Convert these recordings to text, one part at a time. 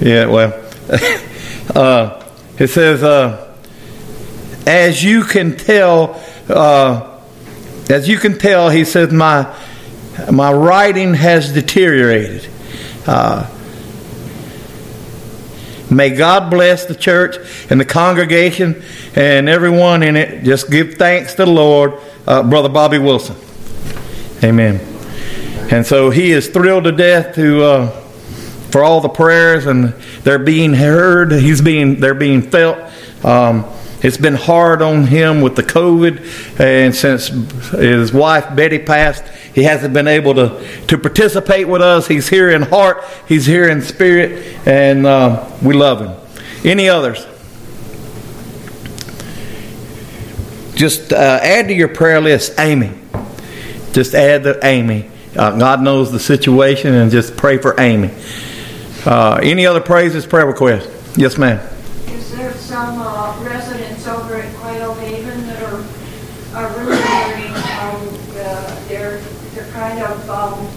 Yeah, well, uh, it says, uh, as you can tell, uh, as you can tell, he says, my my writing has deteriorated. Uh, may God bless the church and the congregation and everyone in it. Just give thanks to the Lord, uh, Brother Bobby Wilson. Amen. And so he is thrilled to death to uh, for all the prayers and they're being heard. He's being they're being felt. Um, it's been hard on him with the COVID, and since his wife Betty passed, he hasn't been able to, to participate with us. He's here in heart, he's here in spirit, and uh, we love him. Any others? Just uh, add to your prayer list Amy. Just add the Amy. Uh, God knows the situation, and just pray for Amy. Uh, any other praises, prayer requests? Yes, ma'am. Is there some uh, residents over at Quail Haven that are, are really hurting? Um, uh, they're, they're kind of um,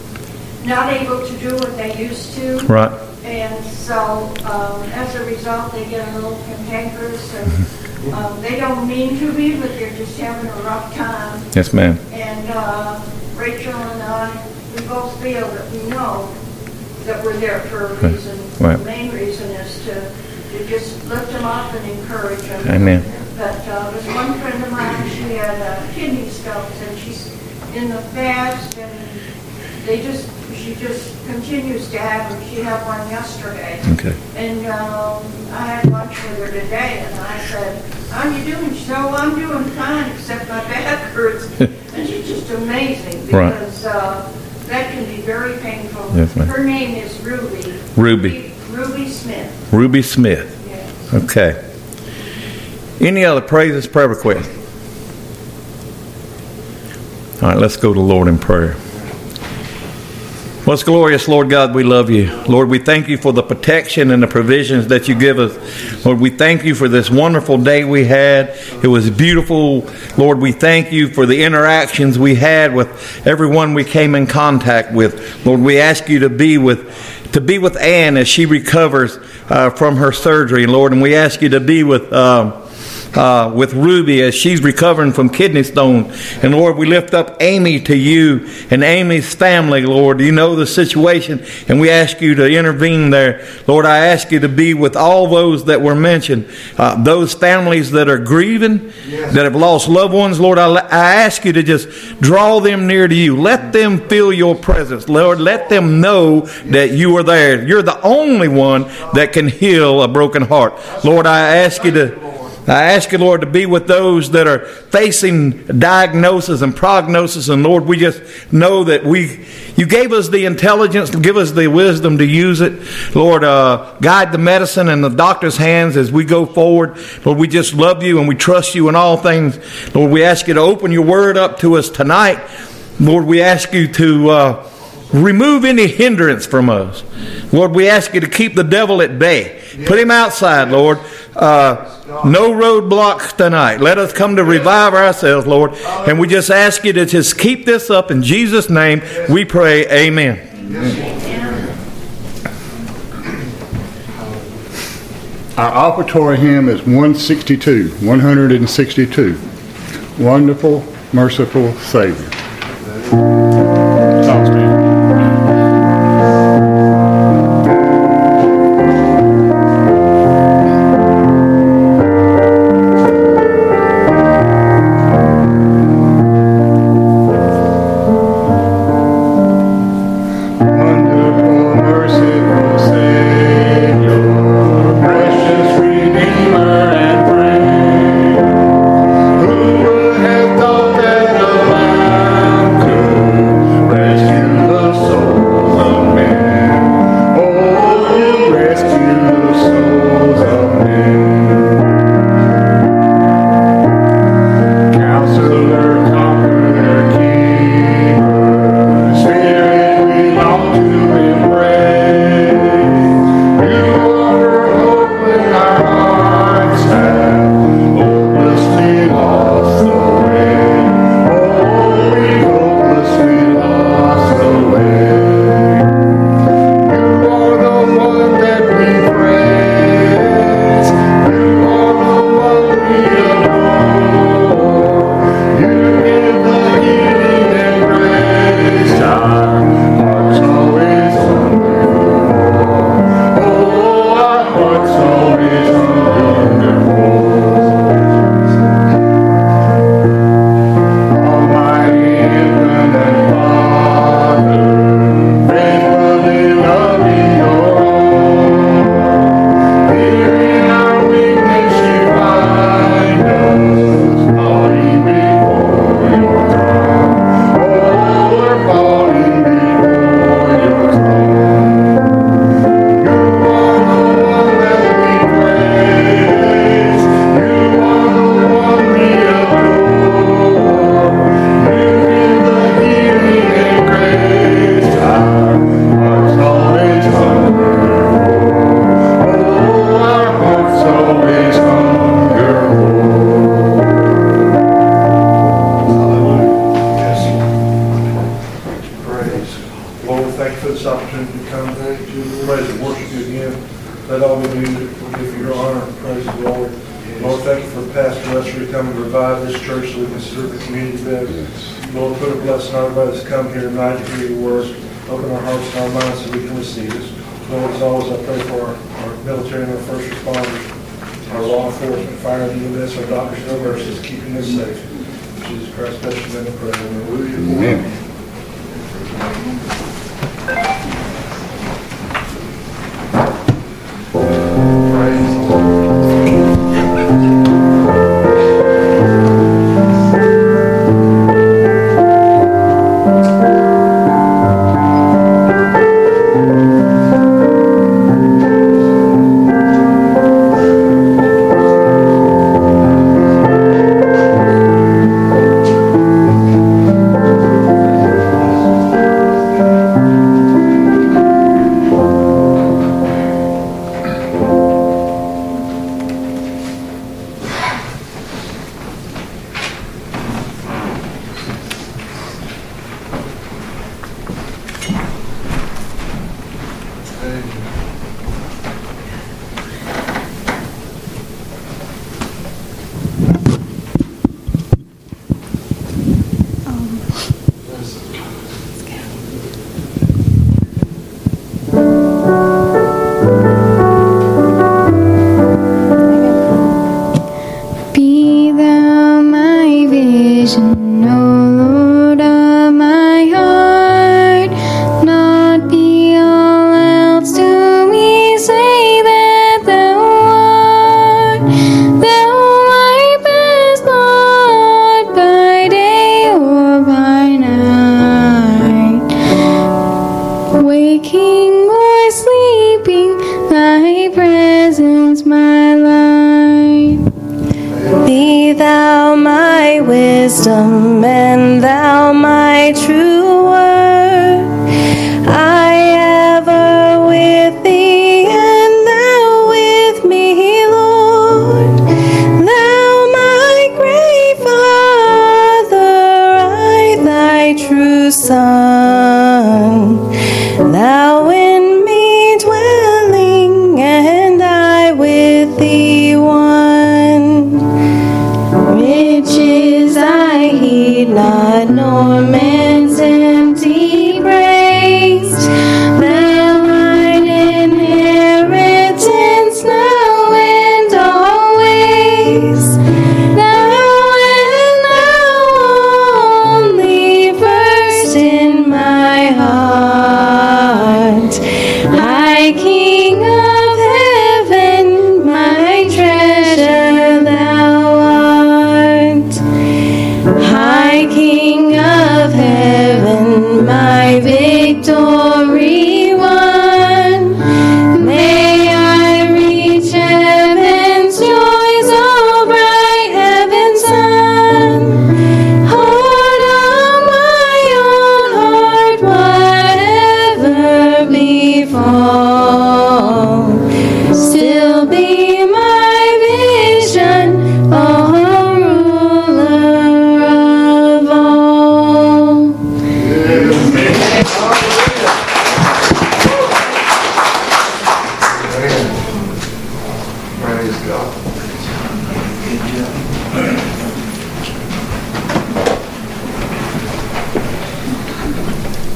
not able to do what they used to. Right. And so, um, as a result, they get a little cantankerous and um, they don't mean to be, but they're just having a rough time. Yes, ma'am. And uh, Rachel and I, we both feel that we know that we're there for a reason. Right. The main reason is to, to just lift them up and encourage them. Amen. But uh, there's one friend of mine, she had uh, kidney stones, and she's in the fast, and they just, she just continues to have them. She had one yesterday. Okay. And um, I had lunch with her today, and I said, how are you doing? She said, oh, I'm doing fine, except my back hurts. And she's just amazing, Right. because uh, that can be very painful. Her name is Ruby. Ruby. Ruby Smith, Ruby Smith. yes. Okay. Any other praises, prayer requests? All right, let's go to the Lord in prayer. Most glorious Lord God, we love you. Lord, we thank you for the protection and the provisions that you give us. Lord, we thank you for this wonderful day we had. It was beautiful. Lord, we thank you for the interactions we had with everyone we came in contact with. Lord, we ask you to be with to be with Ann as she recovers uh, from her surgery, Lord, and we ask you to be with. Um, uh, with Ruby as she's recovering from kidney stone. And Lord, we lift up Amy to you and Amy's family, Lord. You know the situation, and we ask you to intervene there. Lord, I ask you to be with all those that were mentioned, uh, those families that are grieving, that have lost loved ones. Lord, I, I ask you to just draw them near to you. Let them feel your presence. Lord, let them know that you are there. You're the only one that can heal a broken heart. Lord, I ask you to. I ask you, Lord, to be with those that are facing diagnosis and prognosis. And Lord, we just know that we, you gave us the intelligence give us the wisdom to use it. Lord, uh, guide the medicine in the doctor's hands as we go forward. Lord, we just love you and we trust you in all things. Lord, we ask you to open your word up to us tonight. Lord, we ask you to, uh, remove any hindrance from us. Lord, we ask you to keep the devil at bay. Put him outside, Lord. Uh, no roadblocks tonight. Let us come to revive ourselves, Lord. And we just ask you to just keep this up in Jesus' name. We pray, Amen. Our offertory hymn is 162, 162. Wonderful, merciful Savior.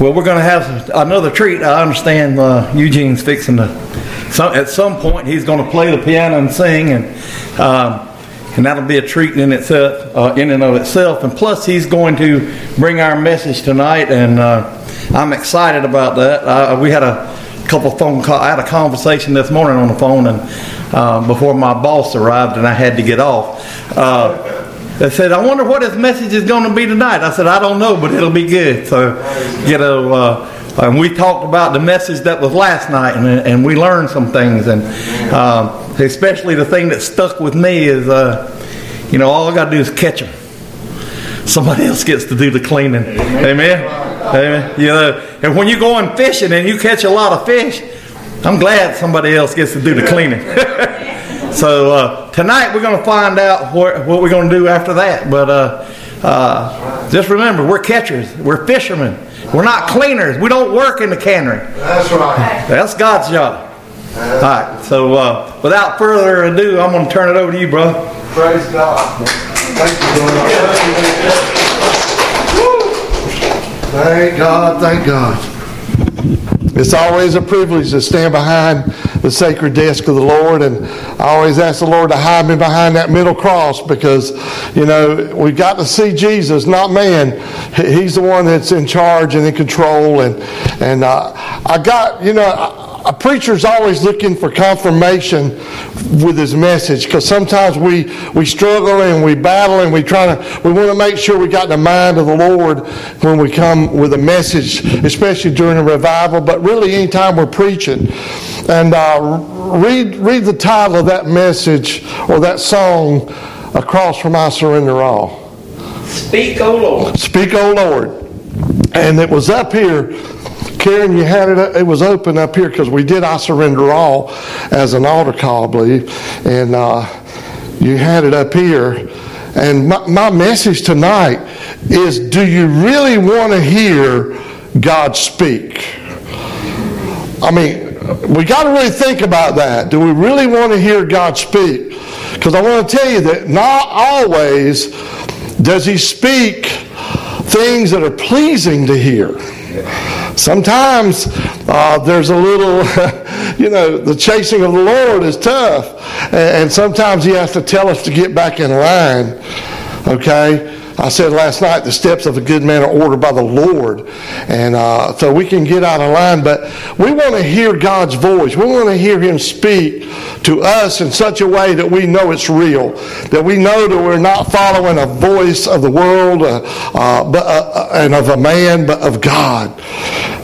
Well, we're going to have another treat. I understand uh, Eugene's fixing to. Some, at some point, he's going to play the piano and sing, and um, and that'll be a treat in itself, uh, in and of itself. And plus, he's going to bring our message tonight, and uh, I'm excited about that. Uh, we had a couple phone call. I had a conversation this morning on the phone, and uh, before my boss arrived, and I had to get off. Uh, they said, I wonder what his message is going to be tonight. I said, I don't know, but it'll be good. So, you know, uh, and we talked about the message that was last night, and, and we learned some things. And um, especially the thing that stuck with me is, uh, you know, all I got to do is catch them. Somebody else gets to do the cleaning. Amen. Amen. You know, and when you're going fishing and you catch a lot of fish, I'm glad somebody else gets to do the cleaning. so uh, tonight we're going to find out what, what we're going to do after that. But uh, uh, just remember, we're catchers, we're fishermen, We're not cleaners. We don't work in the cannery. That's right. That's God's job. All right. So uh, without further ado, I'm going to turn it over to you, brother. Praise God. Thank you, Lord. Thank God, thank God. It's always a privilege to stand behind the sacred desk of the Lord, and I always ask the Lord to hide me behind that middle cross because, you know, we've got to see Jesus, not man. He's the one that's in charge and in control, and and uh, I got, you know. A preacher's always looking for confirmation with his message because sometimes we, we struggle and we battle and we try to we want to make sure we got the mind of the Lord when we come with a message, especially during a revival, but really anytime we're preaching. And uh, read read the title of that message or that song, "Across from I Surrender All." Speak, O Lord. Speak, O Lord. And it was up here. Karen, you had it. It was open up here because we did "I Surrender All" as an altar call, I believe, and uh, you had it up here. And my, my message tonight is: Do you really want to hear God speak? I mean, we got to really think about that. Do we really want to hear God speak? Because I want to tell you that not always does He speak things that are pleasing to hear. Sometimes uh, there's a little, you know, the chasing of the Lord is tough. And, sometimes He has to tell us to get back in line. Okay? I said last night, the steps of a good man are ordered by the Lord. And uh, so we can get out of line, but we want to hear God's voice. We want to hear Him speak to us in such a way that we know it's real, that we know that we're not following a voice of the world uh, uh, but, uh, and of a man, but of God.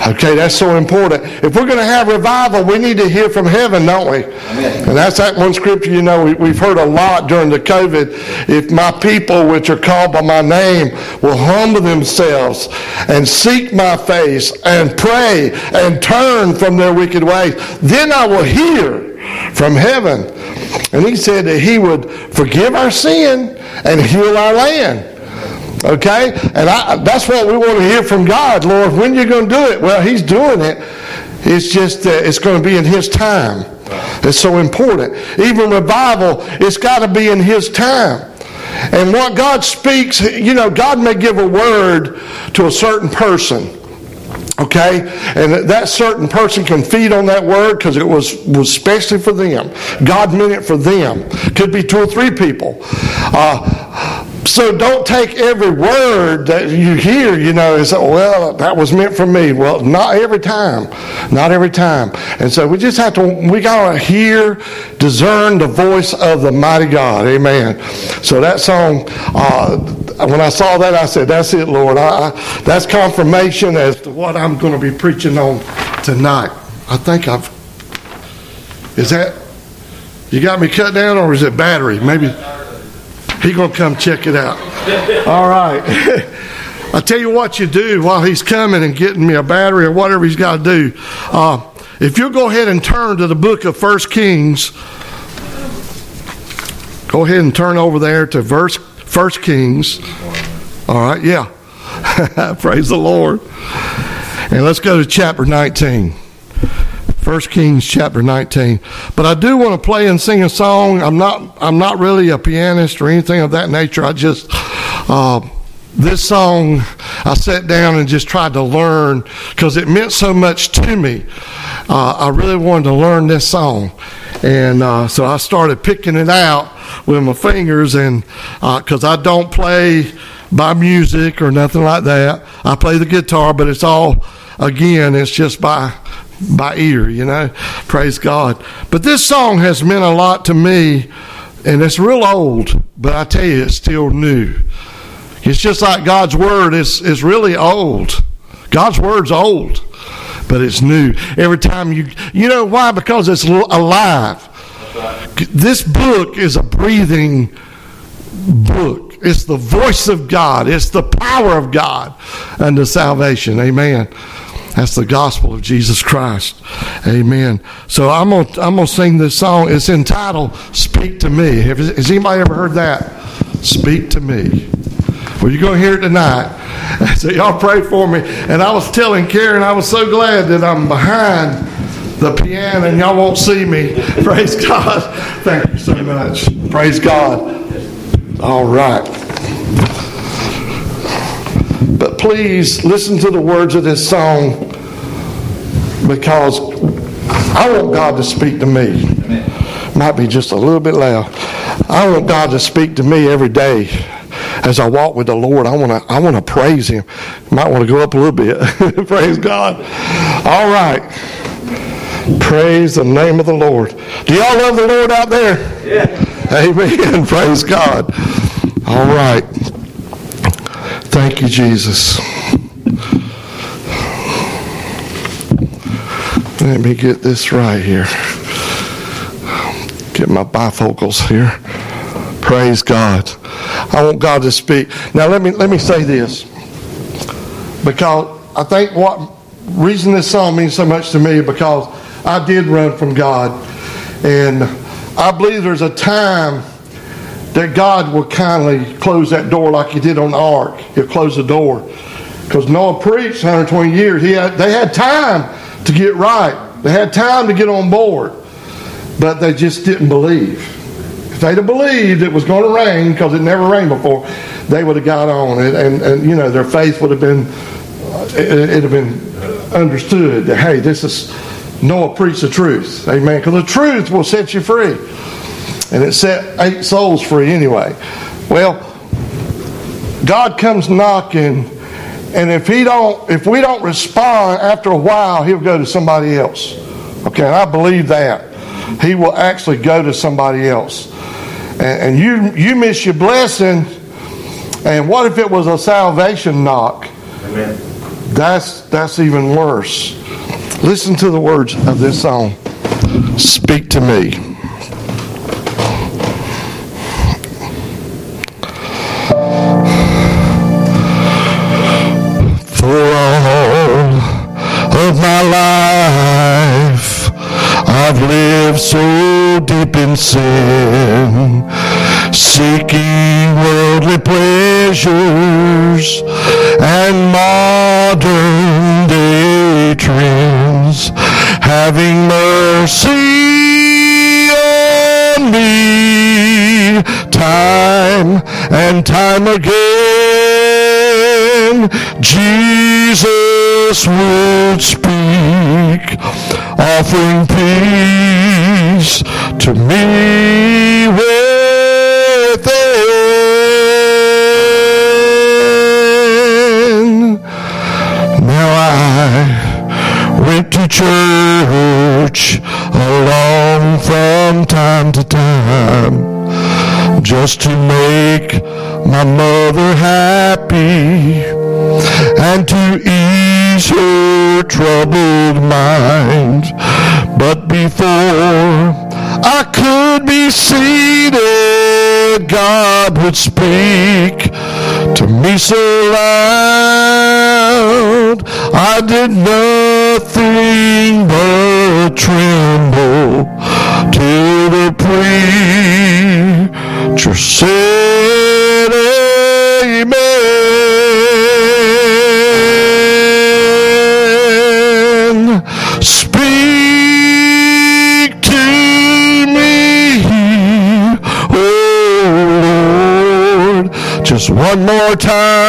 Okay, that's so important. If we're going to have revival, we need to hear from heaven, don't we? And that's that one scripture, you know, we, we've heard a lot during the COVID. If my people, which are called by my name, will humble themselves and seek my face and pray and turn from their wicked ways, then I will hear from heaven. And he said that he would forgive our sin and heal our land. Okay? And I, that's what we want to hear from God. Lord, when you going to do it? Well, He's doing it. It's just that it's going to be in His time. It's so important. Even revival, it's got to be in His time. And what God speaks, you know, God may give a word to a certain person. Okay? And that certain person can feed on that word because it was, was specially for them. God meant it for them. Could be two or three people. Uh, so don't take every word that you hear, you know, and say, well, that was meant for me. Well, not every time. Not every time. And so we just have to, we got to hear, discern the voice of the mighty God. Amen. So that song, uh, when I saw that, I said, that's it, Lord. I, I, that's confirmation as to what I'm going to be preaching on tonight. I think I've, is that, you got me cut down or is it battery? Maybe. He gonna come check it out. All right. I tell you what you do while he's coming and getting me a battery or whatever he's got to do. Uh, if you'll go ahead and turn to the book of First Kings, go ahead and turn over there to verse First Kings. All right, yeah. Praise the Lord. And let's go to chapter 19. 1 Kings chapter 19. But I do want to play and sing a song. I'm not I'm not really a pianist or anything of that nature. I just uh, this song I sat down and just tried to learn because it meant so much to me. Uh, I really wanted to learn this song, and uh, so I started picking it out with my fingers, and because I don't play by music or nothing like that, I play the guitar, but it's all again, it's just by by ear, you know. Praise God. But this song has meant a lot to me, and it's real old, but I tell you, it's still new. It's just like God's Word is, is really old. God's Word's old, but it's new. Every time you, you know why? Because it's alive. This book is a breathing book. It's the voice of God. It's the power of God unto salvation. Amen. That's the gospel of Jesus Christ. Amen. So I'm gonna I'm gonna sing this song. It's entitled "Speak to Me." Has anybody ever heard that? Speak to me. Well, you're gonna hear it tonight, So y'all pray for me. And I was telling Karen, I was so glad that I'm behind the piano and y'all won't see me. Praise God. Thank you so much. Praise God. All right. But please listen to the words of this song because I want God to speak to me. Might be just a little bit loud. I want God to speak to me every day as I walk with the Lord. I want to I want to praise Him. Might want to go up a little bit. praise God. All right. Praise the name of the Lord. Do y'all love the Lord out there? Yeah. Amen. praise God. All right. Thank you, Jesus. Let me get this right here. Get my bifocals here. Praise God. I want God to speak. Now let me let me say this. Because I think what reason this song means so much to me because I did run from God. And I believe there's a time that God will kindly close that door like he did on the ark. He'll close the door. Because Noah preached 120 years. He had, they had time to get right. They had time to get on board. But they just didn't believe. If they'd have believed it was going to rain, because it never rained before, they would have got on. it. and, and you know, their faith would have been, uh, it, it'd have been understood that, hey, this is, Noah preached the truth. Amen. Because the truth will set you free. And it set eight souls free anyway. Well, God comes knocking, and if he don't, if we don't respond after a while, he'll go to somebody else. Okay, and I believe that. He will actually go to somebody else. And, and you you miss your blessing. And what if it was a salvation knock? Amen. That's that's even worse. Listen to the words of this song. Speak to me. Would speak to me so loud. I did nothing one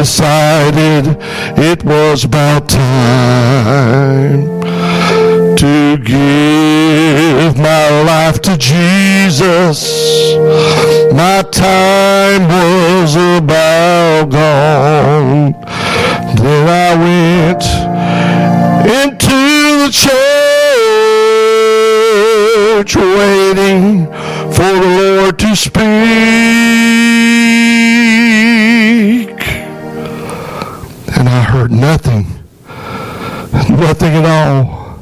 decided it was about time to give my life to Jesus. My time was about gone. Then I went into the church waiting for the Lord to speak. Heard nothing. Nothing at all.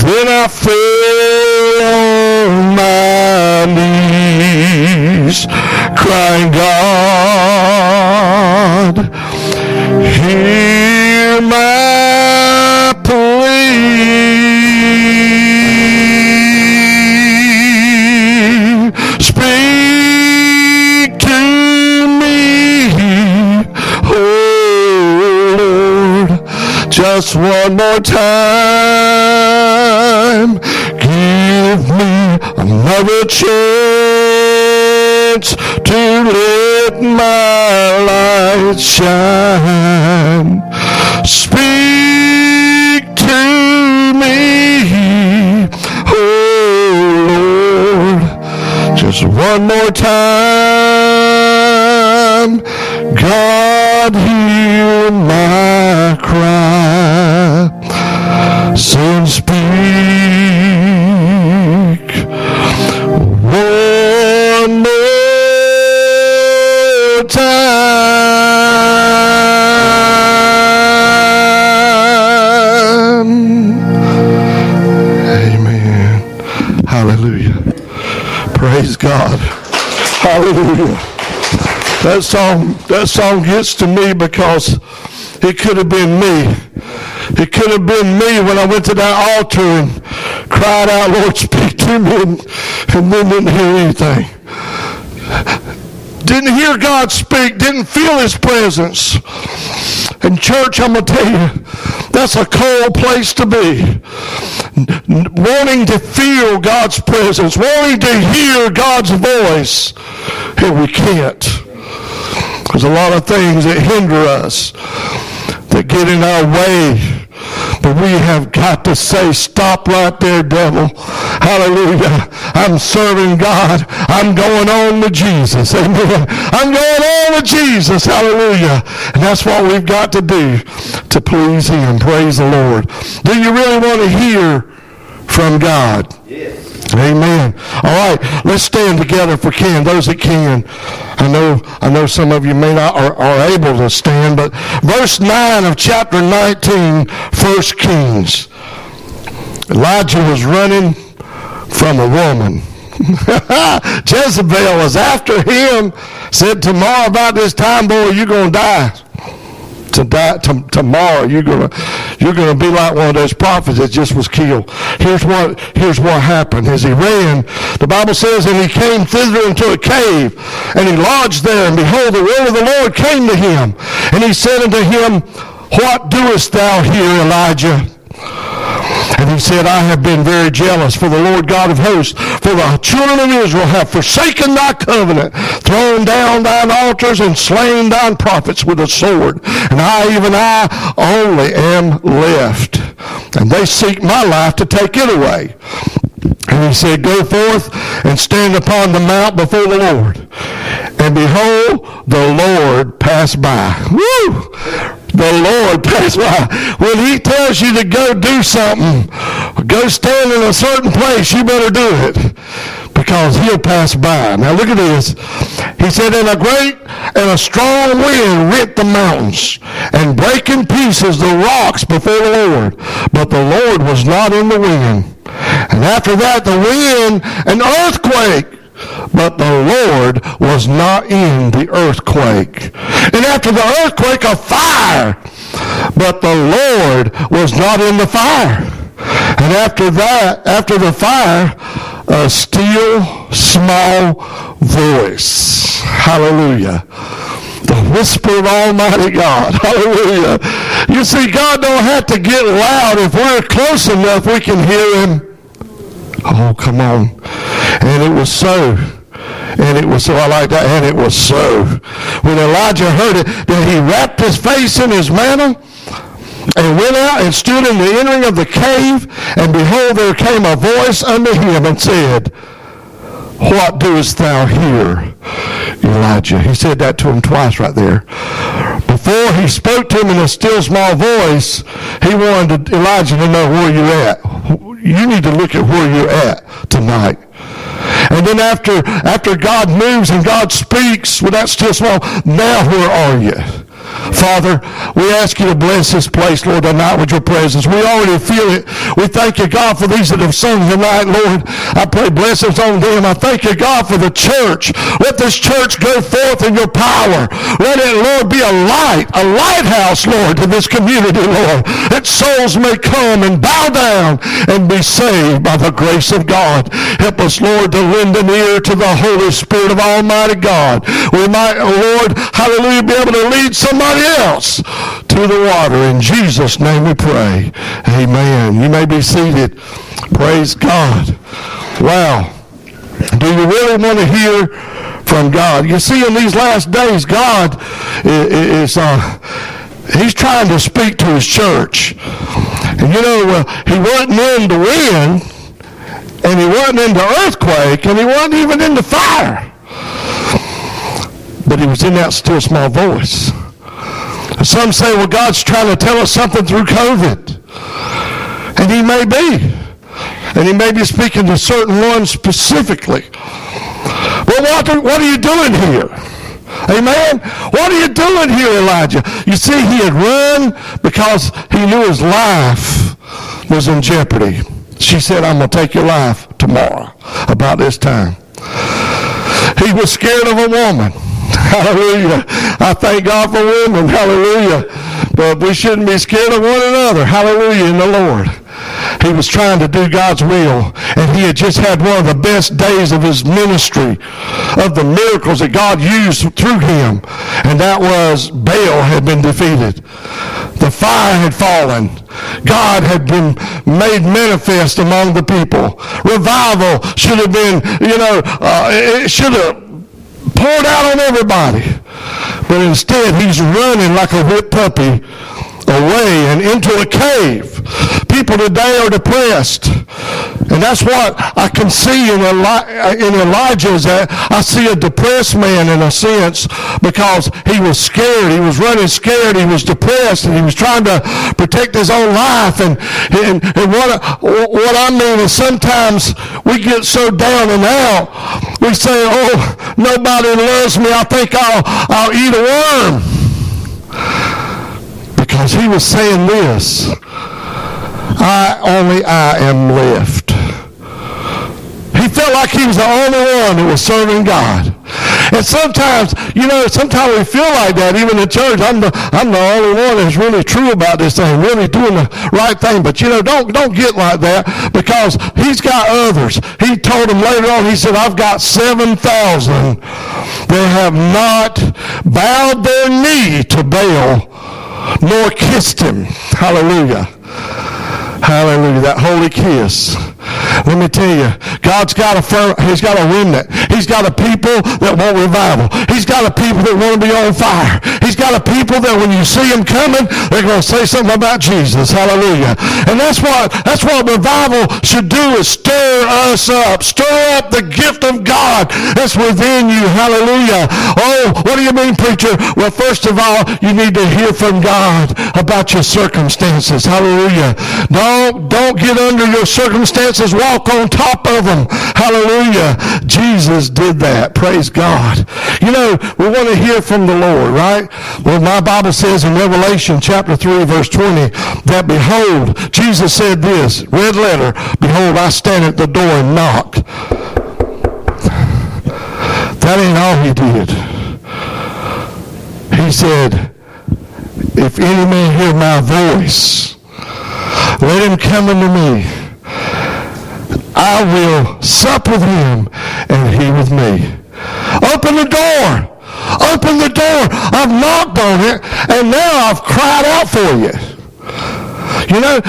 Then I fell on my knees, crying, God, hear my just one more time. Give me another chance to let my light shine. Speak to me, oh Lord, just one more time. God, hear my cry. Son, speak one more time. Amen. Hallelujah. Praise God. Hallelujah. That song, that song gets to me because it could have been me. It could have been me when I went to that altar and cried out, Lord, speak to me, and, and then didn't hear anything. Didn't hear God speak, didn't feel his presence. And church, I'm going to tell you, that's a cold place to be. Wanting to feel God's presence, wanting to hear God's voice, and we can't. There's a lot of things that hinder us, that get in our way. But we have got to say, stop right there, devil. Hallelujah. I'm serving God. I'm going on to Jesus. Amen. I'm going on to Jesus. Hallelujah. And that's what we've got to do to please Him. Praise the Lord. Do you really want to hear from God? Amen. All right, let's stand together if we can. Those that can. I know, I know some of you may not are, are able to stand, but verse 9 of chapter 19, 1 Kings. Elijah was running from a woman. Jezebel was after him, said, Tomorrow about this time, boy, you're to die to, tomorrow you're gonna you're gonna be like one of those prophets that just was killed. Here's what here's what happened. As he ran the bible says and he came thither into a cave and he lodged there and behold the word of the lord came to him and he said unto him what doest thou here elijah and he said, I have been very jealous for the Lord God of hosts, for the children of Israel have forsaken thy covenant, thrown down thine altars, and slain thine prophets with a sword. And I, even I, only am left. And they seek my life to take it away. And he said, Go forth and stand upon the mount before the Lord. And behold, the Lord passed by. Woo! The Lord passed by. When he tells you to go do something, go stand in a certain place, you better do it. Because he'll pass by. Now look at this. He said, And a great and a strong wind rent the mountains, and brake in pieces the rocks before the Lord. But the Lord was not in the wind. And after that, the wind, an earthquake. But the Lord was not in the earthquake. And after the earthquake, a fire. But the Lord was not in the fire. And after that, after the fire, a still small voice. Hallelujah the whisper of Almighty God. Hallelujah. You see, God don't have to get loud. If we're close enough, we can hear him. Oh, come on. And it was so. And it was so, I like that, and it was so. When Elijah heard it, that he wrapped his face in his mantle, and went out and stood in the entering of the cave, and behold, there came a voice unto him and said, What doest thou here, Elijah? He said that to him twice right there. Before he spoke to him in a still small voice, he wanted Elijah to know where you're at. You need to look at where you're at tonight. And then after after God moves and God speaks with that still small, now where are you? Father, we ask you to bless this place, Lord, tonight with your presence. We already feel it. We thank you, God, for these that have sung tonight, Lord. I pray blessings on them. I thank you, God, for the church. Let this church go forth in your power. Let it, Lord, be a light, a lighthouse, Lord, to this community, Lord, that souls may come and bow down and be saved by the grace of God. Help us, Lord, to lend an ear to the Holy Spirit of Almighty God. We might, Lord, hallelujah, be able to lead somebody else to the water. In Jesus' name we pray. Amen. You may be seated. Praise God. Wow. Do you really want to hear from God? You see, in these last days, God is, uh, He's trying to speak to His church. And you know, uh, He wasn't in the wind, and He wasn't in the earthquake, and He wasn't even in the fire. But He was in that still small voice. Some say, well, God's trying to tell us something through COVID. And he may be. And he may be speaking to certain ones specifically. Well, what what are you doing here? Amen. What are you doing here, Elijah? You see, he had run because he knew his life was in jeopardy. She said, I'm going to take your life tomorrow about this time. He was scared of a woman. Hallelujah. I thank God for women. Hallelujah. But we shouldn't be scared of one another. Hallelujah in the Lord. He was trying to do God's will, and he had just had one of the best days of his ministry, of the miracles that God used through him, and that was Baal had been defeated. The fire had fallen. God had been made manifest among the people. Revival should have been, you know, uh, it should have poured out on everybody. But instead, he's running like a whipped puppy away and into a cave. People today are depressed. And that's what I can see in, Eli- in Elijah is that I see a depressed man in a sense because he was scared. He was running scared. He was depressed and he was trying to protect his own life. And, and, and what, what I mean is sometimes we get so down and out. We say, oh, nobody loves me. I think I'll, I'll eat a worm because he was saying this I only I am left. He felt like he was the only one that was serving God. And sometimes, you know, sometimes we feel like that, even in church. I'm the, I'm the only one that's really true about this thing, really doing the right thing. But, you know, don't, don't get like that because he's got others. He told them later on, he said, I've got 7,000 that have not bowed their knee to Baal nor kissed him. Hallelujah. Hallelujah. That holy kiss. Let me tell you, God's got a firm, He's got a remnant. He's got a people that want revival. He's got a people that want to be on fire. He's got a people that when you see them coming, they're going to say something about Jesus. Hallelujah. And that's what that's what revival should do is stir us up. Stir up the gift of God that's within you. Hallelujah. Oh, what do you mean, preacher? Well, first of all, you need to hear from God about your circumstances. Hallelujah. Don't don't get under your circumstances. Walk on top of them. Hallelujah. Jesus did that. Praise God. You know, we want to hear from the Lord, right? Well, my Bible says in Revelation chapter 3, verse 20, that behold, Jesus said this, red letter, behold, I stand at the door and knock. That ain't all he did. He said, if any man hear my voice, let him come unto me. I will sup with him and he with me. Open the door. Open the door. I've knocked on it and now I've cried out for you. You know,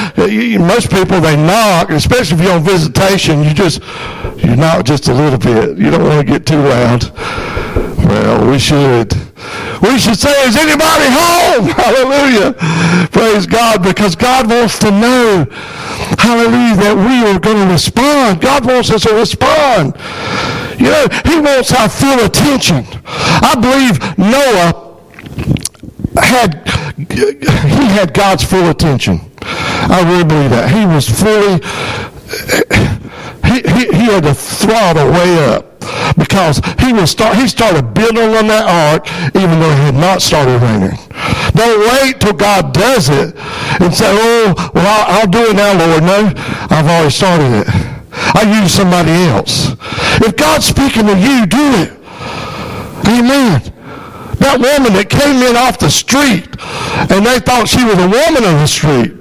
most people they knock, especially if you're on visitation. You just you knock just a little bit. You don't want to get too loud. Well, we should. We should say, is anybody home? Hallelujah. Praise God, because God wants to know, hallelujah, that we are going to respond. God wants us to respond. You know, he wants our full attention. I believe Noah had he had God's full attention. I really believe that. He was fully he, he, he had the throttle way up because he was start he started building on that ark even though it had not started raining. Don't wait till God does it and say, "Oh, well, I'll, I'll do it now, Lord." No, I've already started it. I use somebody else. If God's speaking to you, do it. Amen. That woman that came in off the street and they thought she was a woman of the street.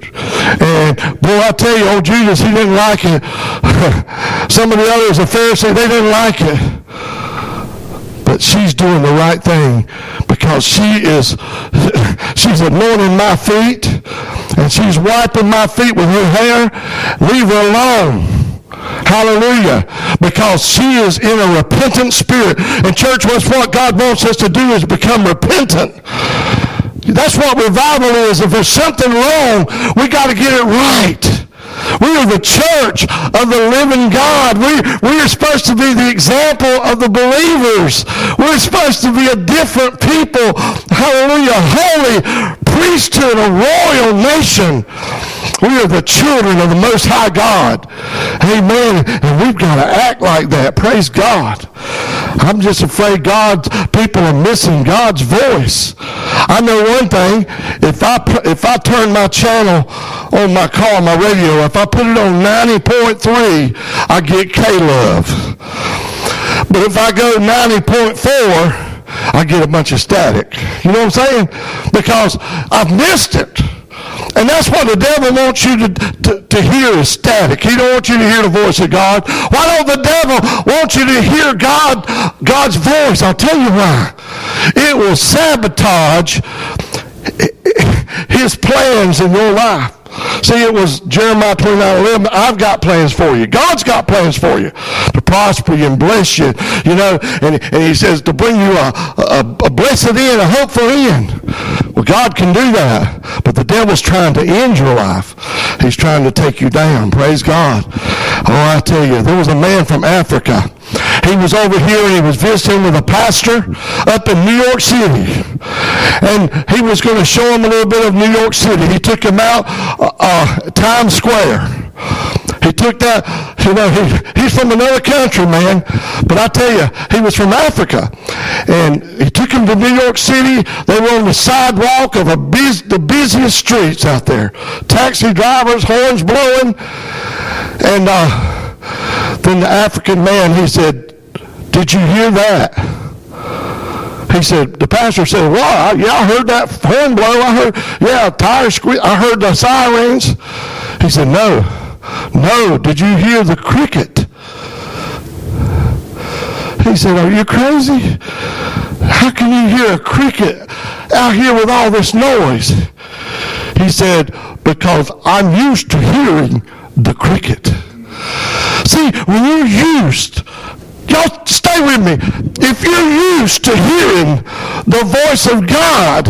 And boy, I tell you, old Judas, he didn't like it. Some of the others, the Pharisees, they didn't like it. But she's doing the right thing because she is, she's anointing my feet and she's wiping my feet with her hair. Leave her alone. Hallelujah. Because she is in a repentant spirit. And church, what God wants us to do is become repentant. That's what revival is. If there's something wrong, we got to get it right. We are the church of the living God. We, we are supposed to be the example of the believers. We're supposed to be a different people. Hallelujah. Holy priesthood, a royal nation. We are the children of the Most High God. Amen. And we've got to act like that. Praise God. I'm just afraid God's people are missing God's voice. I know one thing. If I if I turn my channel on my car, my radio, if I put it on 90.3, I get K-Love. But if I go 90.4, I get a bunch of static. You know what I'm saying? Because I've missed it. And that's what the devil wants you to, to, to, hear is static. He don't want you to hear the voice of God. Why don't the devil want you to hear God, God's voice? I'll tell you why. It will sabotage his plans in your life. See, it was Jeremiah 29 11. I've got plans for you. God's got plans for you to prosper you and bless you, you know. And, and He says to bring you a, a, a blessed end, a hopeful end. Well, God can do that. But the devil's trying to end your life. He's trying to take you down. Praise God. Oh, I tell you, there was a man from Africa. He was over here and he was visiting with a pastor up in New York City. And he was going to show him a little bit of New York City. He took him out uh, uh, Times Square. He took that, you know, he, he's from another country, man. But I tell you, he was from Africa. And he took him to New York City. They were on the sidewalk of a bus- the busiest streets out there. Taxi drivers, horns blowing. And uh, then the African man, he said, did you hear that? He said, the pastor said, well, yeah, I heard that horn blow. I heard, yeah, tire squeak. I heard the sirens. He said, no, no. Did you hear the cricket? He said, are you crazy? How can you hear a cricket out here with all this noise? He said, because I'm used to hearing the cricket. See, when you're used Y'all stay with me. If you're used to hearing the voice of God,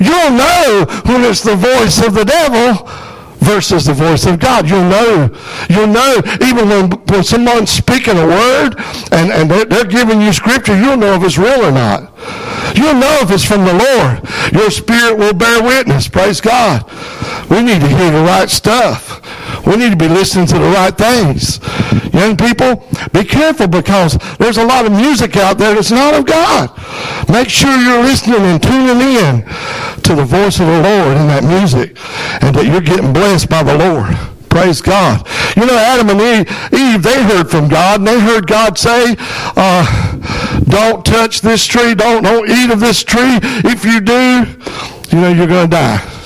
you'll know when it's the voice of the devil versus the voice of God. You'll know. You'll know even when, when someone's speaking a word and, and they're, they're giving you scripture, you'll know if it's real or not. You'll know if it's from the Lord. Your spirit will bear witness. Praise God. We need to hear the right stuff. We need to be listening to the right things. Young people, be careful because there's a lot of music out there that's not of God. Make sure you're listening and tuning in to the voice of the Lord in that music and that you're getting blessed by the Lord. Praise God. You know, Adam and Eve, they heard from God, and they heard God say, uh, don't touch this tree, don't, don't eat of this tree. If you do, you know, you're going to die.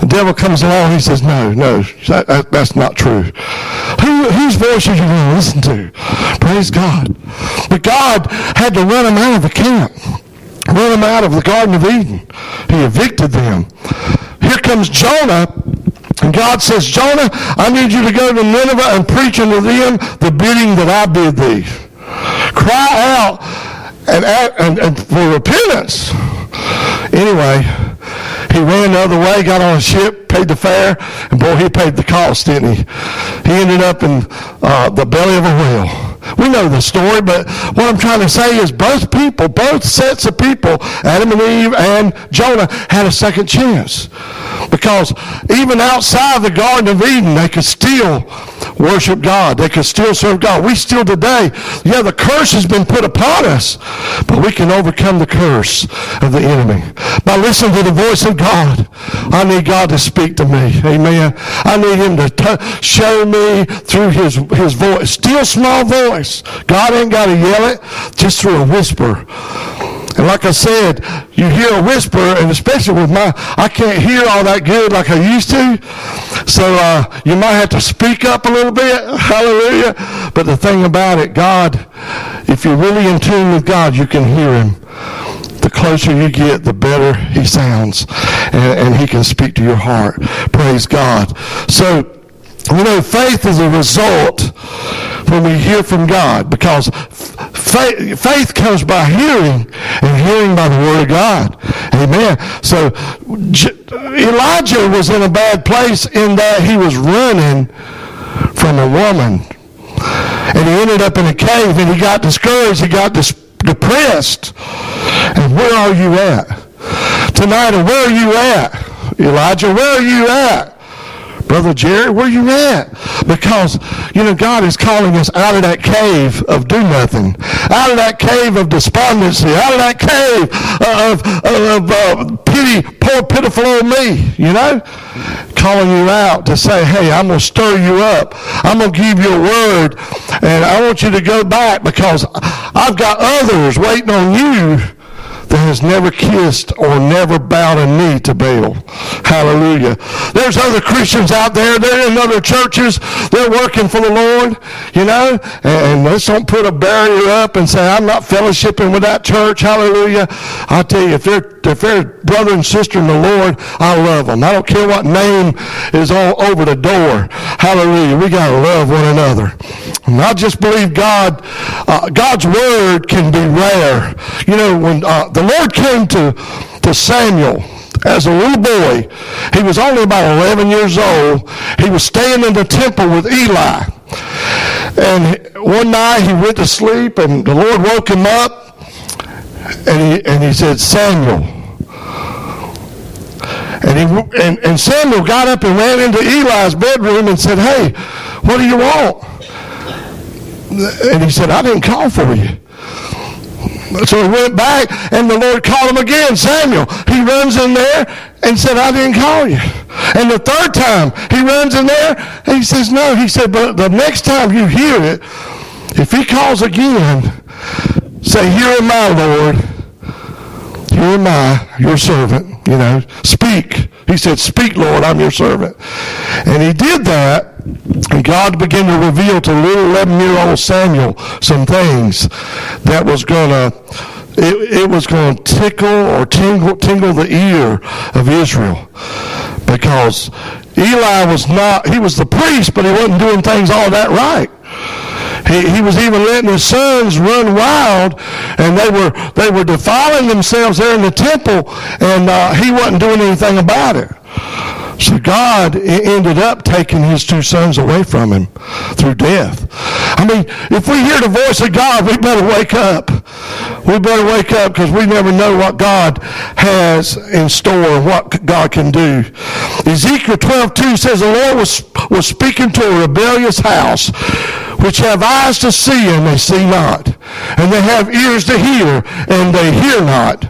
The devil comes along, he says, no, no, that, that, that's not true. Who, whose voice are you going to listen to? Praise God. But God had to run them out of the camp, run them out of the Garden of Eden. He evicted them. Here comes Jonah and God says, Jonah, I need you to go to Nineveh and preach unto them the bidding that I bid thee. Cry out and, and, and for repentance. Anyway, he ran the other way, got on a ship, paid the fare, and boy, he paid the cost, didn't he? He ended up in uh, the belly of a whale. We know the story, but what I'm trying to say is both people, both sets of people, Adam and Eve and Jonah, had a second chance. Because even outside the Garden of Eden, they could still worship God. They could still serve God. We still today, yeah, the curse has been put upon us, but we can overcome the curse of the enemy by listening to the voice of God. I need God to speak to me. Amen. I need him to t- show me through his, his voice. Still small voice. God ain't got to yell it, just through a whisper. And like I said, you hear a whisper, and especially with my, I can't hear all that good like I used to. So uh, you might have to speak up a little bit. Hallelujah. But the thing about it, God, if you're really in tune with God, you can hear Him. The closer you get, the better He sounds, and, and He can speak to your heart. Praise God. So, you know, faith is a result when we hear from God because faith, faith comes by hearing and hearing by the Word of God. Amen. So Elijah was in a bad place in that he was running from a woman. And he ended up in a cave and he got discouraged. He got dis- depressed. And where are you at? Tonight, and where are you at? Elijah, where are you at? Brother Jerry, where you at? Because, you know, God is calling us out of that cave of do nothing, out of that cave of despondency, out of that cave of, of, of pity, poor, pitiful old me, you know? Calling you out to say, hey, I'm going to stir you up. I'm going to give you a word, and I want you to go back because I've got others waiting on you that has never kissed or never bowed a knee to Baal. Hallelujah. There's other Christians out there. They're in other churches. They're working for the Lord, you know, and let's don't put a barrier up and say, I'm not fellowshipping with that church. Hallelujah. I tell you, if they're, if they're brother and sister in the Lord, I love them. I don't care what name is all over the door. Hallelujah. We got to love one another. And I just believe God, uh, God's word can be rare. You know, when uh, the Lord came to, to Samuel as a little boy, he was only about 11 years old. He was staying in the temple with Eli. And one night he went to sleep and the Lord woke him up and he, and he said, Samuel. And, he, and, and Samuel got up and ran into Eli's bedroom and said, Hey, what do you want? And he said, I didn't call for you. So he went back and the Lord called him again, Samuel. He runs in there and said, I didn't call you. And the third time he runs in there and he says, no. He said, but the next time you hear it, if he calls again, say, here am I, Lord. Here am I, your servant. You know, speak. He said, speak, Lord, I'm your servant. And he did that. And God began to reveal to little 11 year old Samuel some things that was going to, it, it, was going to tickle or tingle, tingle the ear of Israel. Because Eli was not, he was the priest, but he wasn't doing things all that right. He, he was even letting his sons run wild, and they were they were defiling themselves there in the temple, and uh, he wasn't doing anything about it. So God ended up taking his two sons away from him through death. I mean, if we hear the voice of God, we better wake up. We better wake up because we never know what God has in store, what God can do. Ezekiel 12, 2 says, The Lord was, was speaking to a rebellious house, which have eyes to see and they see not, and they have ears to hear and they hear not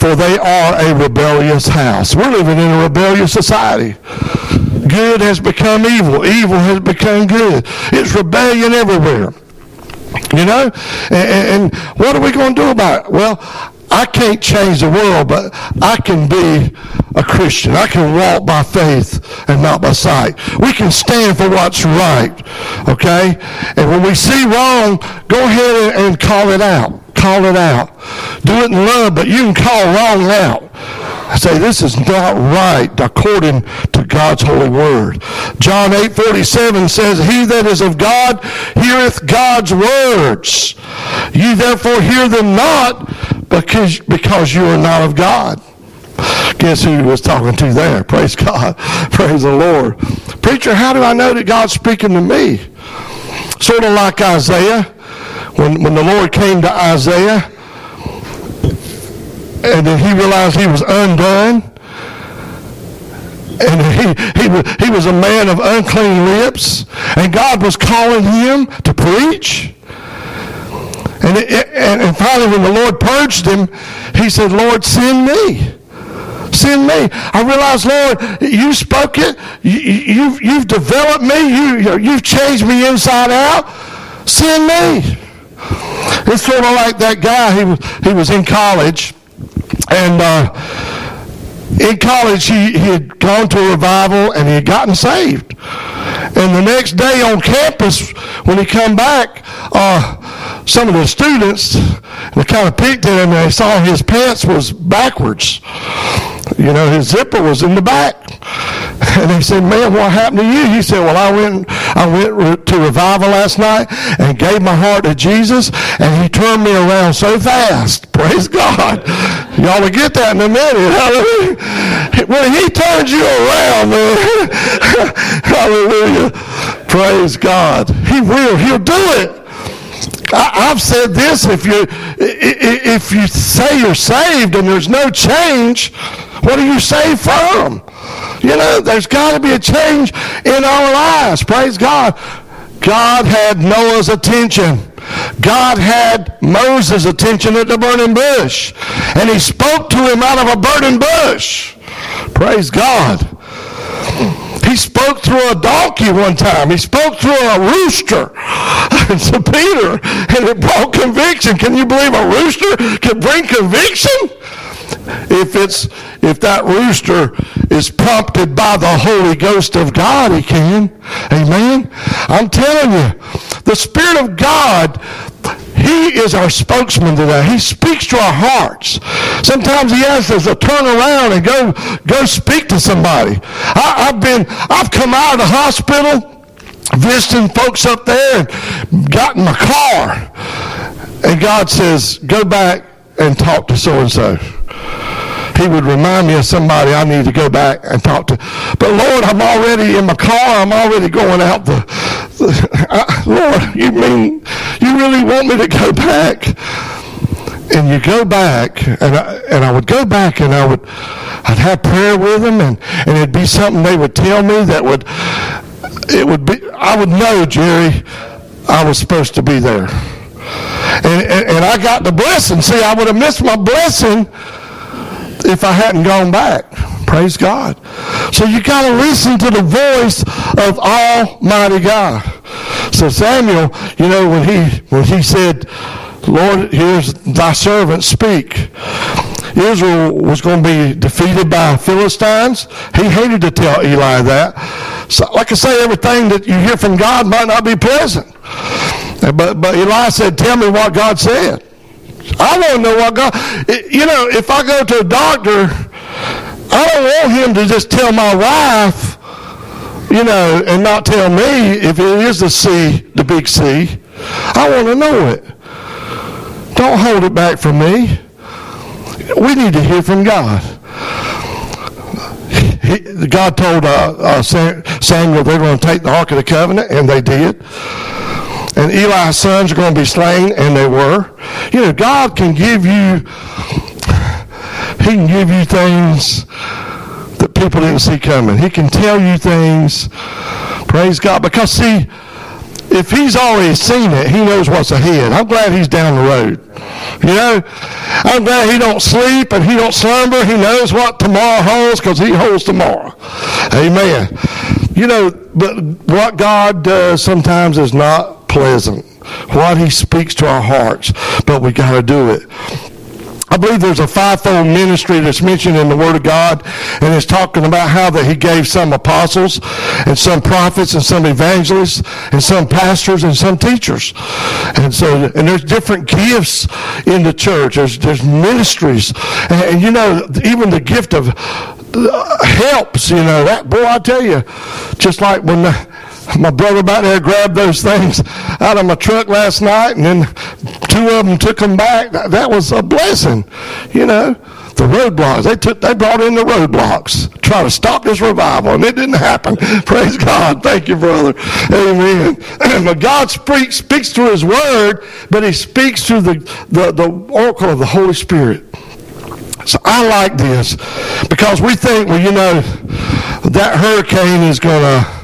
for they are a rebellious house. We're living in a rebellious society. Good has become evil. Evil has become good. It's rebellion everywhere. You know? And, and what are we going to do about it? Well, I can't change the world, but I can be a Christian. I can walk by faith and not by sight. We can stand for what's right. Okay? And when we see wrong, go ahead and call it out. Call it out. Do it in love, but you can call wrong out. say this is not right according to God's holy word. John 8 47 says, He that is of God heareth God's words. Ye therefore hear them not because, because you are not of God. Guess who he was talking to there? Praise God. Praise the Lord. Preacher, how do I know that God's speaking to me? Sort of like Isaiah. When, when the Lord came to Isaiah, and then he realized he was undone. And he, he, was, he was a man of unclean lips. And God was calling him to preach. And, it, and, and finally, when the Lord purged him, he said, Lord, send me. Send me. I realized, Lord, you spoke it. You, you've, you've developed me. You, you've changed me inside out. Send me. It's sort of like that guy. He was, he was in college and uh, in college, he, he had gone to a revival and he had gotten saved. And the next day on campus, when he come back, uh, some of the students they kind of peeked at him and they saw his pants was backwards. You know, his zipper was in the back. And they said, man, what happened to you? He said, well, I went, I went to revival last night and gave my heart to Jesus and he turned me around so fast. Praise God. Y'all will get that in a minute. Hallelujah. When he turns you around, man. Hallelujah. Praise God. He will. He'll do it. I, have said this: if you if you say you're saved and there's no change, what are you saved from? You know, there's got to be a change in our lives. Praise God. God had Noah's attention. God had Moses' attention at the burning bush. And he spoke to him out of a burning bush. Praise God. He spoke through a donkey one time. He spoke through a rooster to Peter, and it brought conviction. Can you believe a rooster can bring conviction? If it's if that rooster is prompted by the Holy Ghost of God, he can. Amen. I'm telling you, the Spirit of God he is our spokesman today. He speaks to our hearts. Sometimes he asks us to turn around and go, go speak to somebody. I, have been, I've come out of the hospital visiting folks up there and got in my car. And God says, go back and talk to so-and-so he would remind me of somebody I need to go back and talk to. But Lord, I'm already in my car. I'm already going out the. the I, Lord, you mean you really want me to go back? And you go back, and I, and I would go back, and I would, I'd have prayer with them, and, and it'd be something they would tell me that would, it would be, I would know, Jerry, I was supposed to be there. And, and, and, I got the blessing. See, I would have missed my blessing if I hadn't gone back. Praise God. So you got to listen to the voice of Almighty God. So Samuel, you know, when he when he said, Lord, here's thy servant, speak. Israel was going to be defeated by Philistines. He hated to tell Eli that. So, like I say, everything that you hear from God might not be pleasant. But, but Eli said, Tell me what God said. I want to know what God, you know, if I go to a doctor, I don't want him to just tell my wife, you know, and not tell me if it is the C, the big C. I want to know it. Don't hold it back from me. We need to hear from God. God told uh, uh, Samuel they're going to take the Ark of the Covenant, and they did and Eli's sons are going to be slain, and they were. You know, God can give you, He can give you things that people didn't see coming. He can tell you things, praise God, because see, if He's already seen it, He knows what's ahead. I'm glad He's down the road. You know, I'm glad He don't sleep and He don't slumber. He knows what tomorrow holds because He holds tomorrow. Amen. You know, but what God does sometimes is not pleasant. What he speaks to our hearts, but we got to do it. I believe there's a fivefold ministry that's mentioned in the Word of God, and it's talking about how that He gave some apostles, and some prophets, and some evangelists, and some pastors, and some teachers. And so, and there's different gifts in the church. There's there's ministries, and, and you know, even the gift of uh, helps. You know that boy, I tell you, just like when. The, my brother back there grabbed those things out of my truck last night, and then two of them took them back. That, that was a blessing, you know. The roadblocks they took, they brought in the roadblocks, try to stop this revival, and it didn't happen. Praise God, thank you, brother. Amen. but God speaks speaks through His Word, but He speaks through the the, the oracle of the Holy Spirit. So I like this because we think, well, you know, that hurricane is going to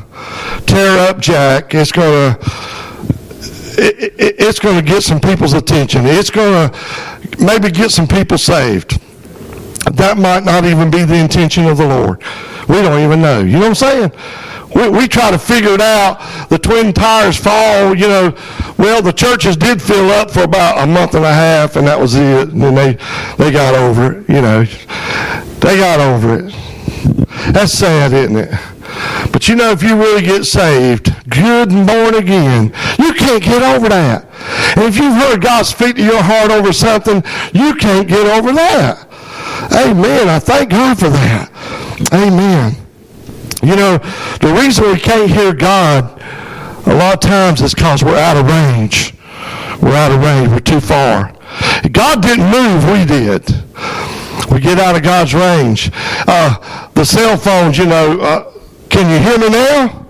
tear up Jack. It's going to it, it, it's going to get some people's attention. It's going to maybe get some people saved. That might not even be the intention of the Lord. We don't even know. You know what I'm saying? We, we try to figure it out. The Twin Towers fall, you know. Well, the churches did fill up for about a month and a half, and that was it. And then they, they got over it, you know. They got over it. That's sad, isn't it? But you know, if you really get saved, good and born again, you can't get over that. And if you've heard God speak to your heart over something, you can't get over that. Amen. I thank God for that. Amen. You know, the reason we can't hear God a lot of times is because we're out of range. We're out of range. We're too far. God didn't move, we did. We get out of God's range. Uh, the cell phones, you know, uh, can you hear me now?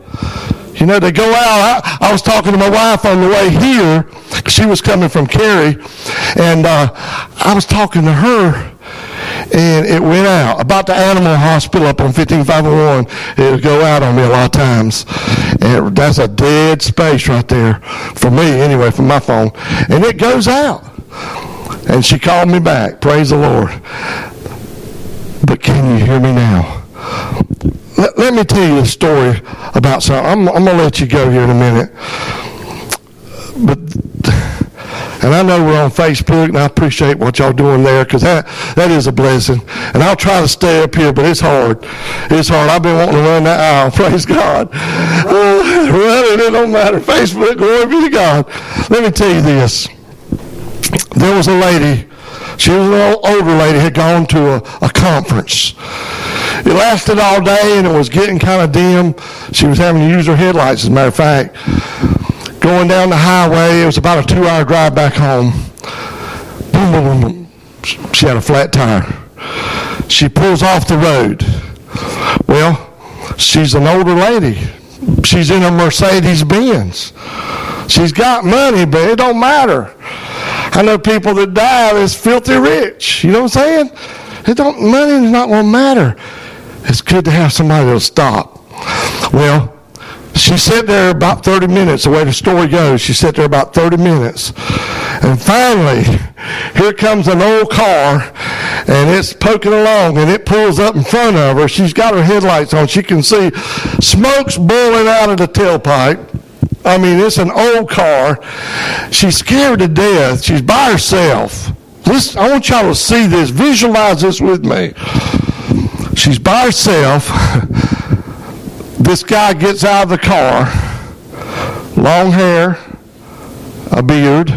You know, they go out. I, I was talking to my wife on the way here. She was coming from Cary, and uh, I was talking to her, and it went out. About the animal hospital up on 15501, it would go out on me a lot of times. And that's a dead space right there, for me anyway, for my phone. And it goes out. And she called me back. Praise the Lord. But can you hear me now? Let, me tell you a story about something. I'm, I'm going to let you go here in a minute. But and I know we're on Facebook, and I appreciate what y'all doing there because that, that is a blessing. And I'll try to stay up here, but it's hard. It's hard. I've been wanting to run that aisle. Praise God. Uh, running, it don't matter. Facebook, glory be to God. Let me tell you this. There was a lady she was an older lady, had gone to a, a conference. It lasted all day and it was getting kind of dim. She was having to use her headlights, as a matter of fact. Going down the highway, it was about a two hour drive back home. Boom, boom, boom, boom. She had a flat tire. She pulls off the road. Well, she's an older lady. She's in a Mercedes Benz. She's got money, but it don't matter. I know people that die that's filthy rich. You know what I'm saying? It don't money is not gonna matter. It's good to have somebody that'll stop. Well, she sat there about 30 minutes, the way the story goes. She sat there about 30 minutes. And finally, here comes an old car, and it's poking along, and it pulls up in front of her. She's got her headlights on. She can see smoke's boiling out of the tailpipe. I mean, it's an old car. She's scared to death. She's by herself. Listen, I want y'all to see this. Visualize this with me. She's by herself. This guy gets out of the car. Long hair, a beard,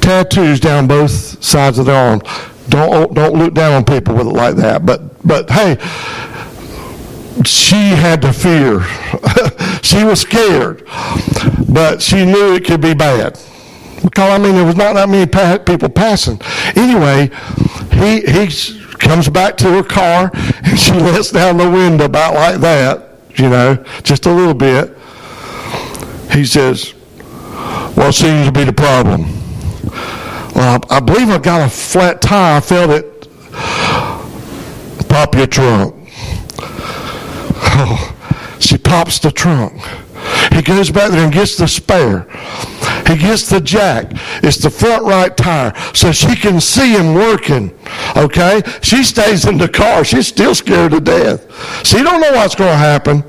tattoos down both sides of the arm. Don't don't look down on people with it like that. But but hey, she had to fear. she was scared, but she knew it could be bad. Because I mean, there was not that many pa- people passing. Anyway, he he comes back to her car and she lets down the window about like that, you know, just a little bit. He says, "What seems to be the problem?" Well, I, I believe I got a flat tire. I felt it. Pop your trunk. Oh, she pops the trunk. He goes back there and gets the spare. He gets the jack. It's the front right tire. So she can see him working. Okay? She stays in the car. She's still scared to death. She don't know what's going to happen.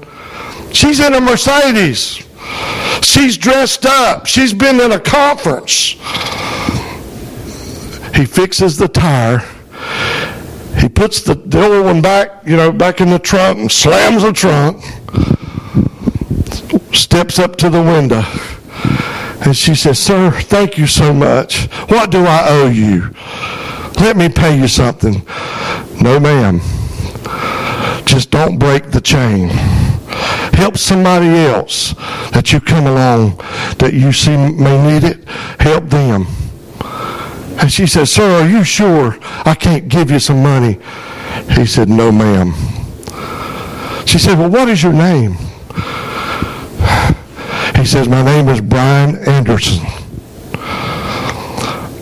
She's in a Mercedes. She's dressed up. She's been in a conference. He fixes the tire. He puts the, the old one back, you know, back in the trunk and slams the trunk. Steps up to the window. And she says, Sir, thank you so much. What do I owe you? Let me pay you something. No, ma'am. Just don't break the chain. Help somebody else that you come along that you see may need it. Help them. And she said, Sir, are you sure I can't give you some money? He said, No, ma'am. She said, Well, what is your name? He says, My name is Brian Anderson.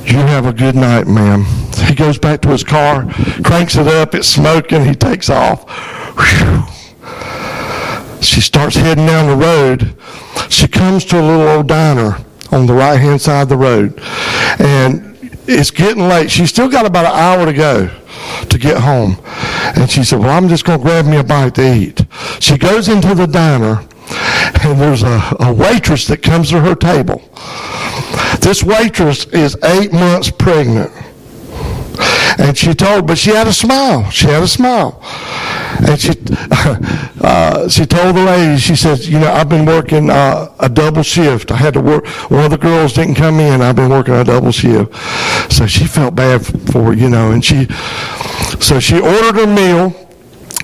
You have a good night, ma'am. He goes back to his car, cranks it up, it's smoking, he takes off. Whew. She starts heading down the road. She comes to a little old diner on the right hand side of the road. And it's getting late. She's still got about an hour to go to get home. And she said, Well, I'm just going to grab me a bite to eat. She goes into the diner, and there's a, a waitress that comes to her table. This waitress is eight months pregnant. And she told, but she had a smile. She had a smile. And she, uh, she told the lady, she said, you know, I've been working uh, a double shift. I had to work, one of the girls didn't come in. I've been working a double shift. So she felt bad for, you know, and she, so she ordered her meal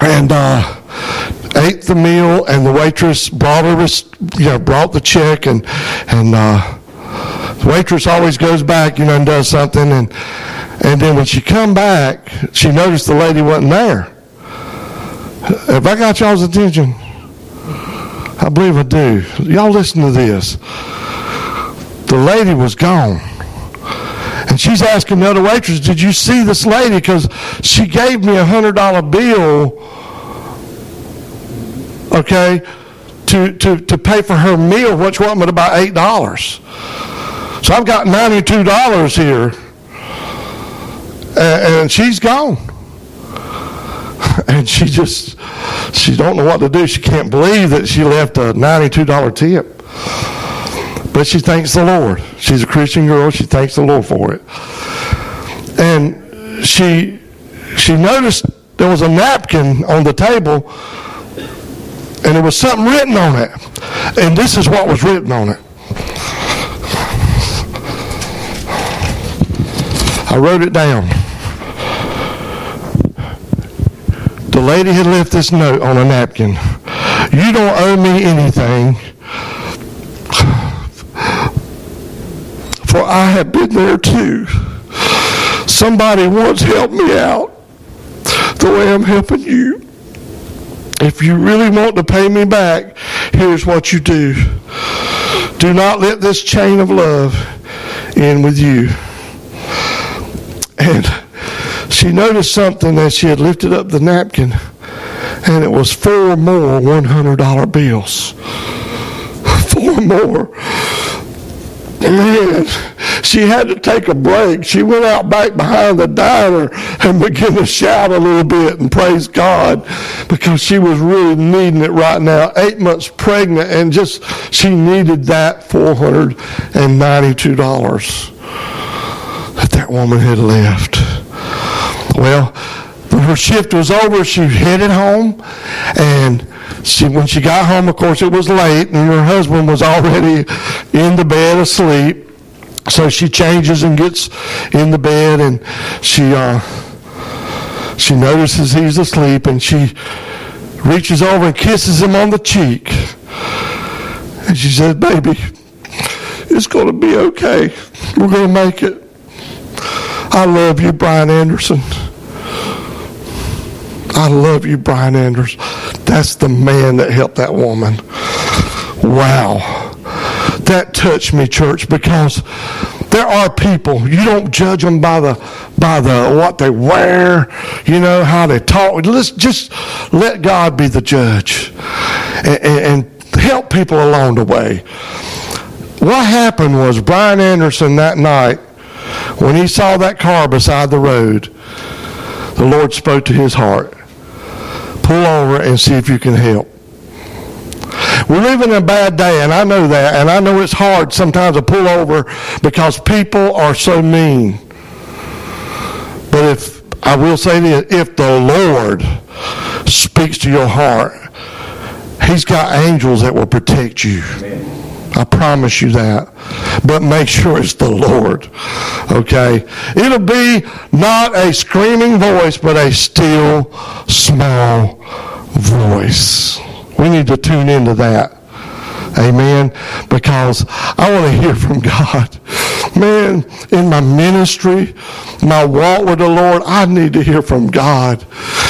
and, uh, ate the meal and the waitress brought her, you know, brought the check and, and, uh, the waitress always goes back, you know, and does something and, and then when she come back, she noticed the lady wasn't there. Have I got y'all's attention? I believe I do. Y'all listen to this. The lady was gone. And she's asking the other waitress, Did you see this lady? Because she gave me a $100 bill, okay, to, to, to pay for her meal, which with about $8. So I've got $92 here and, and she's gone. And she just, she don't know what to do. She can't believe that she left a $92 tip. But she thanks the Lord. She's a Christian girl. She thanks the Lord for it. And she, she noticed there was a napkin on the table and there was something written on it. And this is what was written on it. I wrote it down. The lady had left this note on a napkin. You don't owe me anything, for I have been there too. Somebody once helped me out the way I'm helping you. If you really want to pay me back, here's what you do. Do not let this chain of love end with you. And she noticed something as she had lifted up the napkin, and it was four more $100 bills. Four more. Man, she had to take a break. She went out back behind the diner and began to shout a little bit and praise God because she was really needing it right now. Eight months pregnant and just she needed that $492 that that woman had left. Well, when her shift was over, she headed home, and she when she got home, of course, it was late, and her husband was already in the bed asleep. So she changes and gets in the bed, and she uh, she notices he's asleep, and she reaches over and kisses him on the cheek, and she says, "Baby, it's going to be okay. We're going to make it." I love you, Brian Anderson. I love you, Brian Anderson. That's the man that helped that woman. Wow. That touched me, church, because there are people you don't judge them by the by the what they wear you know how they talk let's just let god be the judge and, and, and help people along the way what happened was brian anderson that night when he saw that car beside the road, the Lord spoke to his heart. Pull over and see if you can help. We're living in a bad day, and I know that, and I know it's hard sometimes to pull over because people are so mean. But if, I will say this, if the Lord speaks to your heart, He's got angels that will protect you. I promise you that. But make sure it's the Lord. Okay? It'll be not a screaming voice, but a still, small voice. We need to tune into that. Amen. Because I want to hear from God. Man, in my ministry, my walk with the Lord, I need to hear from God.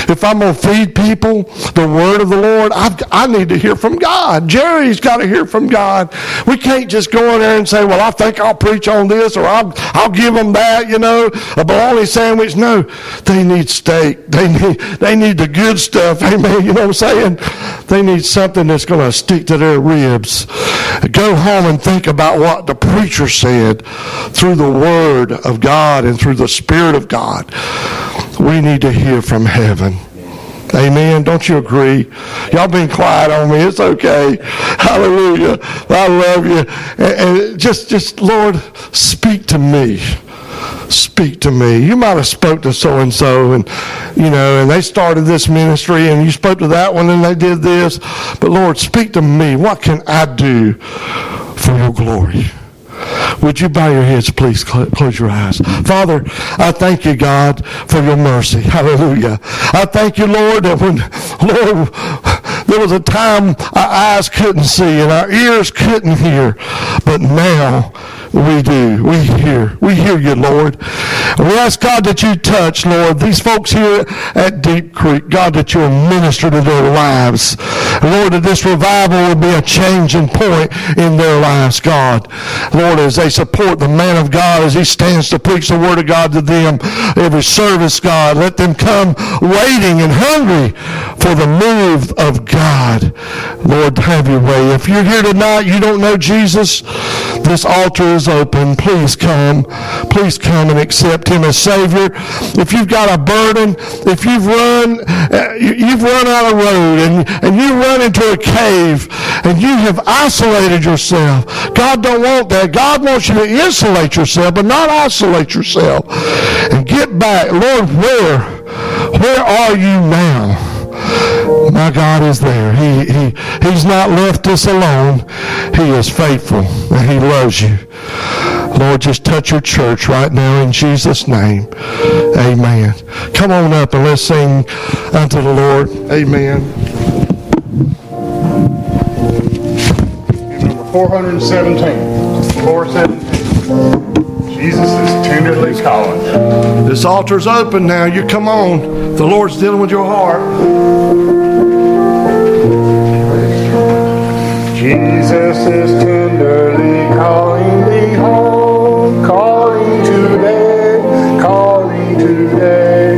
If I'm going to feed people the word of the Lord, I've, I need to hear from God. Jerry's got to hear from God. We can't just go in there and say, well, I think I'll preach on this or I'll, I'll give them that, you know, a bologna sandwich. No, they need steak. They need, they need the good stuff. Amen. You know what I'm saying? They need something that's going to stick to their ribs. Go home and think about what the preacher said through the Word of God and through the Spirit of God. We need to hear from heaven. Amen. Don't you agree? Y'all been quiet on me. It's okay. Hallelujah. I love you. And, and just, just, Lord, speak to me speak to me. You might have spoke to so and so, and you know, and they started this ministry, and you spoke to that one, and they did this. But Lord, speak to me. What can I do for your glory? Would you bow your heads, please? Close your eyes. Father, I thank you, God, for your mercy. Hallelujah. I thank you, Lord, that when, Lord, there was a time our eyes couldn't see and our ears couldn't hear, but now we do. We hear. We hear you, Lord. We ask God that you touch, Lord, these folks here at Deep Creek. God, that you'll minister to their lives. Lord, that this revival will be a changing point in their lives, God. Lord, as they support the man of God as he stands to preach the word of God to them every service, God, let them come waiting and hungry for the move of God. Lord, have your way. If you're here tonight, you don't know Jesus, this altar is open. Please come. Please come and accept him as Savior. If you've got a burden, if you've run, uh, you- you've run out of road and, and you run into a cave and you have isolated yourself. God don't want that. God wants you to insulate yourself, but not isolate yourself. And get back. Lord, where, where are you now? My God is there. He, he, he's not left us alone. He is faithful and He loves you. Lord, just touch your church right now in Jesus' name. Amen. Come on up and let's sing unto the Lord. Amen. Number 417. 417. Jesus is tenderly calling. This altar's open now. You come on. The Lord's dealing with your heart. Jesus is tenderly calling me home, calling today, calling today.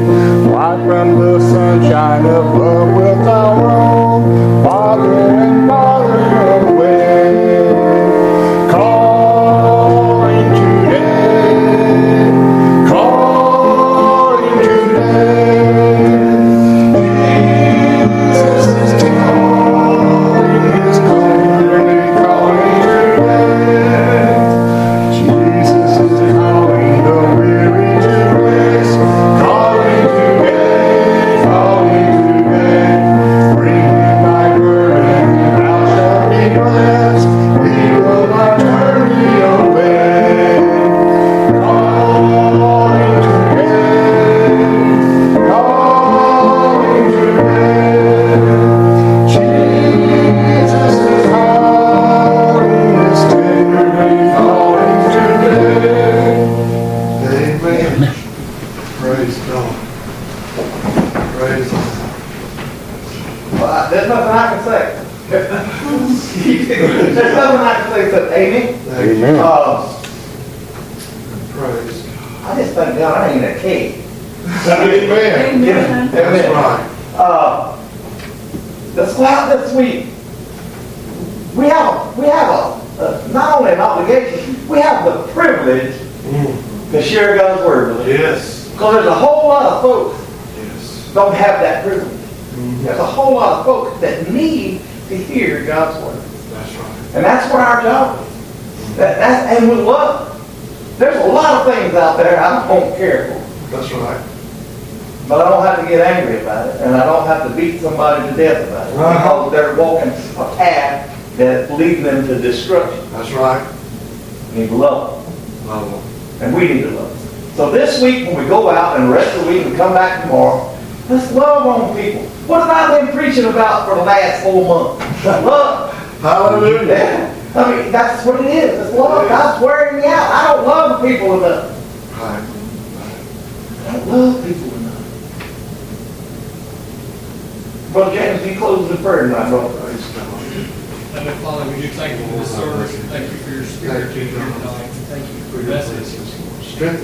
Why from the sunshine of love wilt thou roam, farther them to destruction. That's right. We need to love them, Love them. and we need to love them. So this week, when we go out and the rest of the week and come back tomorrow, let's love on people. What have I been preaching about for the last four months? Love. Hallelujah. Yeah. I mean, that's what it is. It's love. God's wearing me out. I don't love people enough. Right. I don't love people enough. Brother James, he closes the prayer tonight, brother. Praise God. Heavenly Father, we do thank you for this service. Thank you for your spirit. Thank you for your message. Strengthen